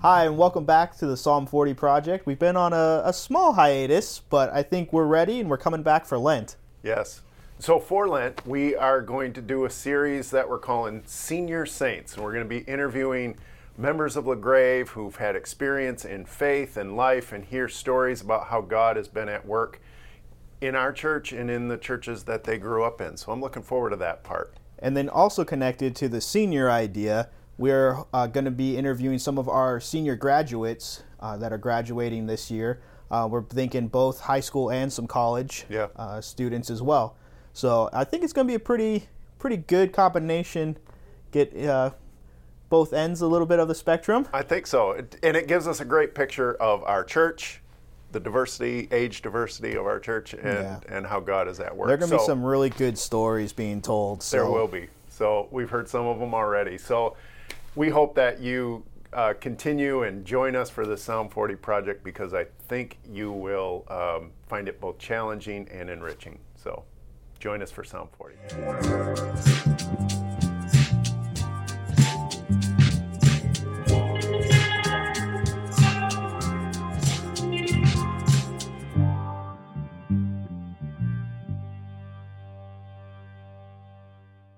Hi, and welcome back to the Psalm 40 Project. We've been on a, a small hiatus, but I think we're ready and we're coming back for Lent. Yes. So for Lent, we are going to do a series that we're calling Senior Saints. And we're going to be interviewing members of LaGrave who've had experience in faith and life and hear stories about how God has been at work in our church and in the churches that they grew up in. So I'm looking forward to that part. And then also connected to the senior idea, we're uh, going to be interviewing some of our senior graduates uh, that are graduating this year. Uh, we're thinking both high school and some college Yeah. uh, students as well. So I think it's going to be a pretty pretty good combination. Get uh, both ends a little bit of the spectrum. I think so. And it gives us a great picture of our church, the diversity, age diversity of our church, and, Yeah. and how God is at work. There are going to be some really good stories being told. So. There will be. So we've heard some of them already. So we hope that you uh, continue and join us for the Psalm 40 project because I think you will um, find it both challenging and enriching. So join us for Psalm 40.